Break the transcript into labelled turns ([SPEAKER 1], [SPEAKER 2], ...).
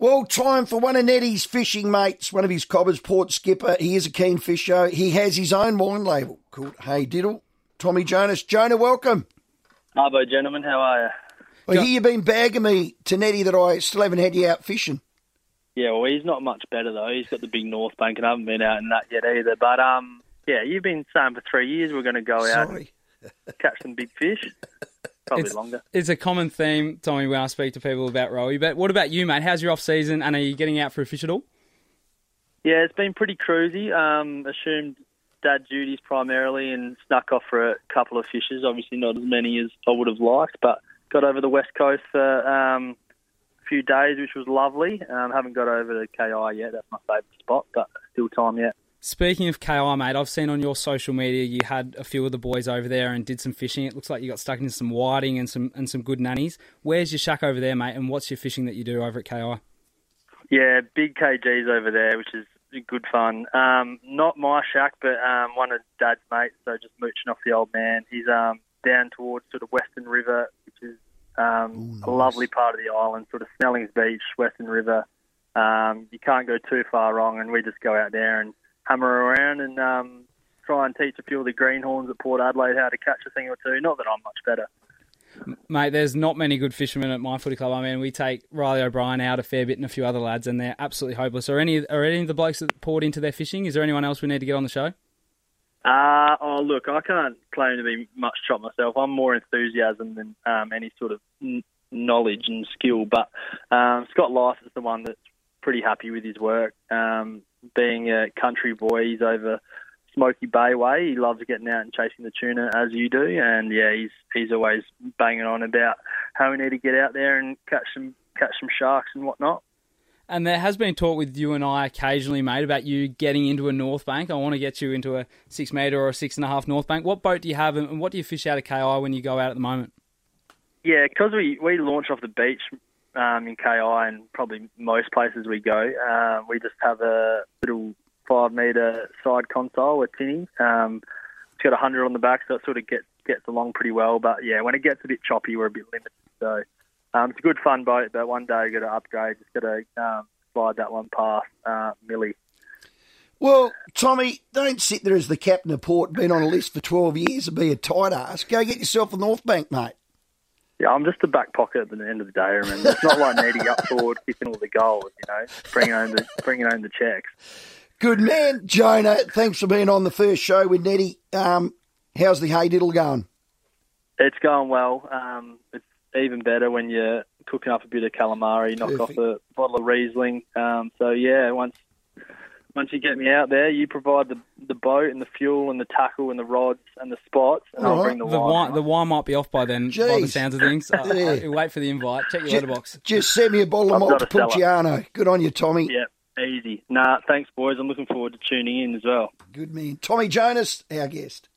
[SPEAKER 1] Well, time for one of Nettie's fishing mates, one of his cobbers, Port Skipper. He is a keen fisher. He has his own wine label called Hey Diddle. Tommy Jonas. Jonah, welcome.
[SPEAKER 2] Arvo, gentlemen, how are you?
[SPEAKER 1] I hear you've been bagging me to Nettie that I still haven't had you out fishing.
[SPEAKER 2] Yeah, well, he's not much better though. He's got the big North Bank, and I haven't been out in that yet either. But um, yeah, you've been saying for three years we're going to go out and catch some big fish. Probably
[SPEAKER 3] It's,
[SPEAKER 2] longer.
[SPEAKER 3] it's a common theme, Tommy, when I speak to people about Rowie. But what about you, mate? How's your off season, and are you getting out for a fish at all?
[SPEAKER 2] Yeah, it's been pretty cruisy. Um, assumed dad duties primarily, and snuck off for a couple of fishes. Obviously, not as many as I would have liked, but got over the west coast for um, a few days, which was lovely. Um, haven't got over to KI yet. That's my favourite spot, but still time yet.
[SPEAKER 3] Speaking of KI, mate, I've seen on your social media you had a few of the boys over there and did some fishing. It looks like you got stuck into some whiting and some and some good nannies. Where's your shack over there, mate? And what's your fishing that you do over at KI?
[SPEAKER 2] Yeah, big KGs over there, which is good fun. Um, not my shack, but um, one of Dad's mates. So just mooching off the old man. He's um, down towards sort of Western River, which is um, a lovely part of the island, sort of Snellings Beach, Western River. Um, you can't go too far wrong, and we just go out there and hammer around and um, try and teach a few of the greenhorns at Port Adelaide how to catch a thing or two. Not that I'm much better.
[SPEAKER 3] Mate, there's not many good fishermen at my footy club. I mean, we take Riley O'Brien out a fair bit and a few other lads, and they're absolutely hopeless. Are any are any of the blokes that poured into their fishing? Is there anyone else we need to get on the show?
[SPEAKER 2] Uh, oh, look, I can't claim to be much chop myself. I'm more enthusiasm than um, any sort of n- knowledge and skill. But um, Scott Lycett is the one that's pretty happy with his work. Um, being a country boy, he's over Smoky Bay way. He loves getting out and chasing the tuna as you do. And yeah, he's he's always banging on about how we need to get out there and catch some catch some sharks and whatnot.
[SPEAKER 3] And there has been talk with you and I occasionally, mate, about you getting into a North Bank. I want to get you into a six metre or a six and a half North Bank. What boat do you have, and what do you fish out of KI when you go out at the moment?
[SPEAKER 2] Yeah, because we, we launch off the beach um, in KI and probably most places we go, uh, we just have a little five metre side console with tinny. Um, it's got a hundred on the back, so it sort of gets gets along pretty well. But yeah, when it gets a bit choppy, we're a bit limited. So um, it's a good fun boat, but one day you got to upgrade. Just got to um, slide that one past uh, Millie.
[SPEAKER 1] Well, Tommy, don't sit there as the captain of port, been on a list for 12 years and be a tight ass. Go get yourself a North Bank, mate.
[SPEAKER 2] Yeah, I'm just a back pocket at the end of the day. Remember, it's not like Nettie up forward kicking all the goals. You know, bringing home the bringing home the checks.
[SPEAKER 1] Good man, Jonah. Thanks for being on the first show with Nettie. Um, how's the Hey Diddle going?
[SPEAKER 2] It's going well. Um, it's even better when you're cooking up a bit of calamari, knock
[SPEAKER 1] Perfect.
[SPEAKER 2] off a bottle of Riesling. Um, so yeah, once once you get me out there, you provide the the boat and the fuel and the tackle and the rods and the spots, and I'll
[SPEAKER 1] All
[SPEAKER 2] bring the,
[SPEAKER 3] The
[SPEAKER 2] wine.
[SPEAKER 3] wine, the wine might be off by then, by the sounds of things. Uh,
[SPEAKER 1] Yeah.
[SPEAKER 3] uh, wait for the invite. Check your
[SPEAKER 1] Ju-
[SPEAKER 3] letterbox.
[SPEAKER 1] Just send me a bottle of
[SPEAKER 2] I've
[SPEAKER 1] Montepulciano. Good on you, Tommy.
[SPEAKER 2] Yeah, easy. Nah, thanks, boys. I'm looking forward to tuning in as well.
[SPEAKER 1] Good man. Tommy Jonas, our guest.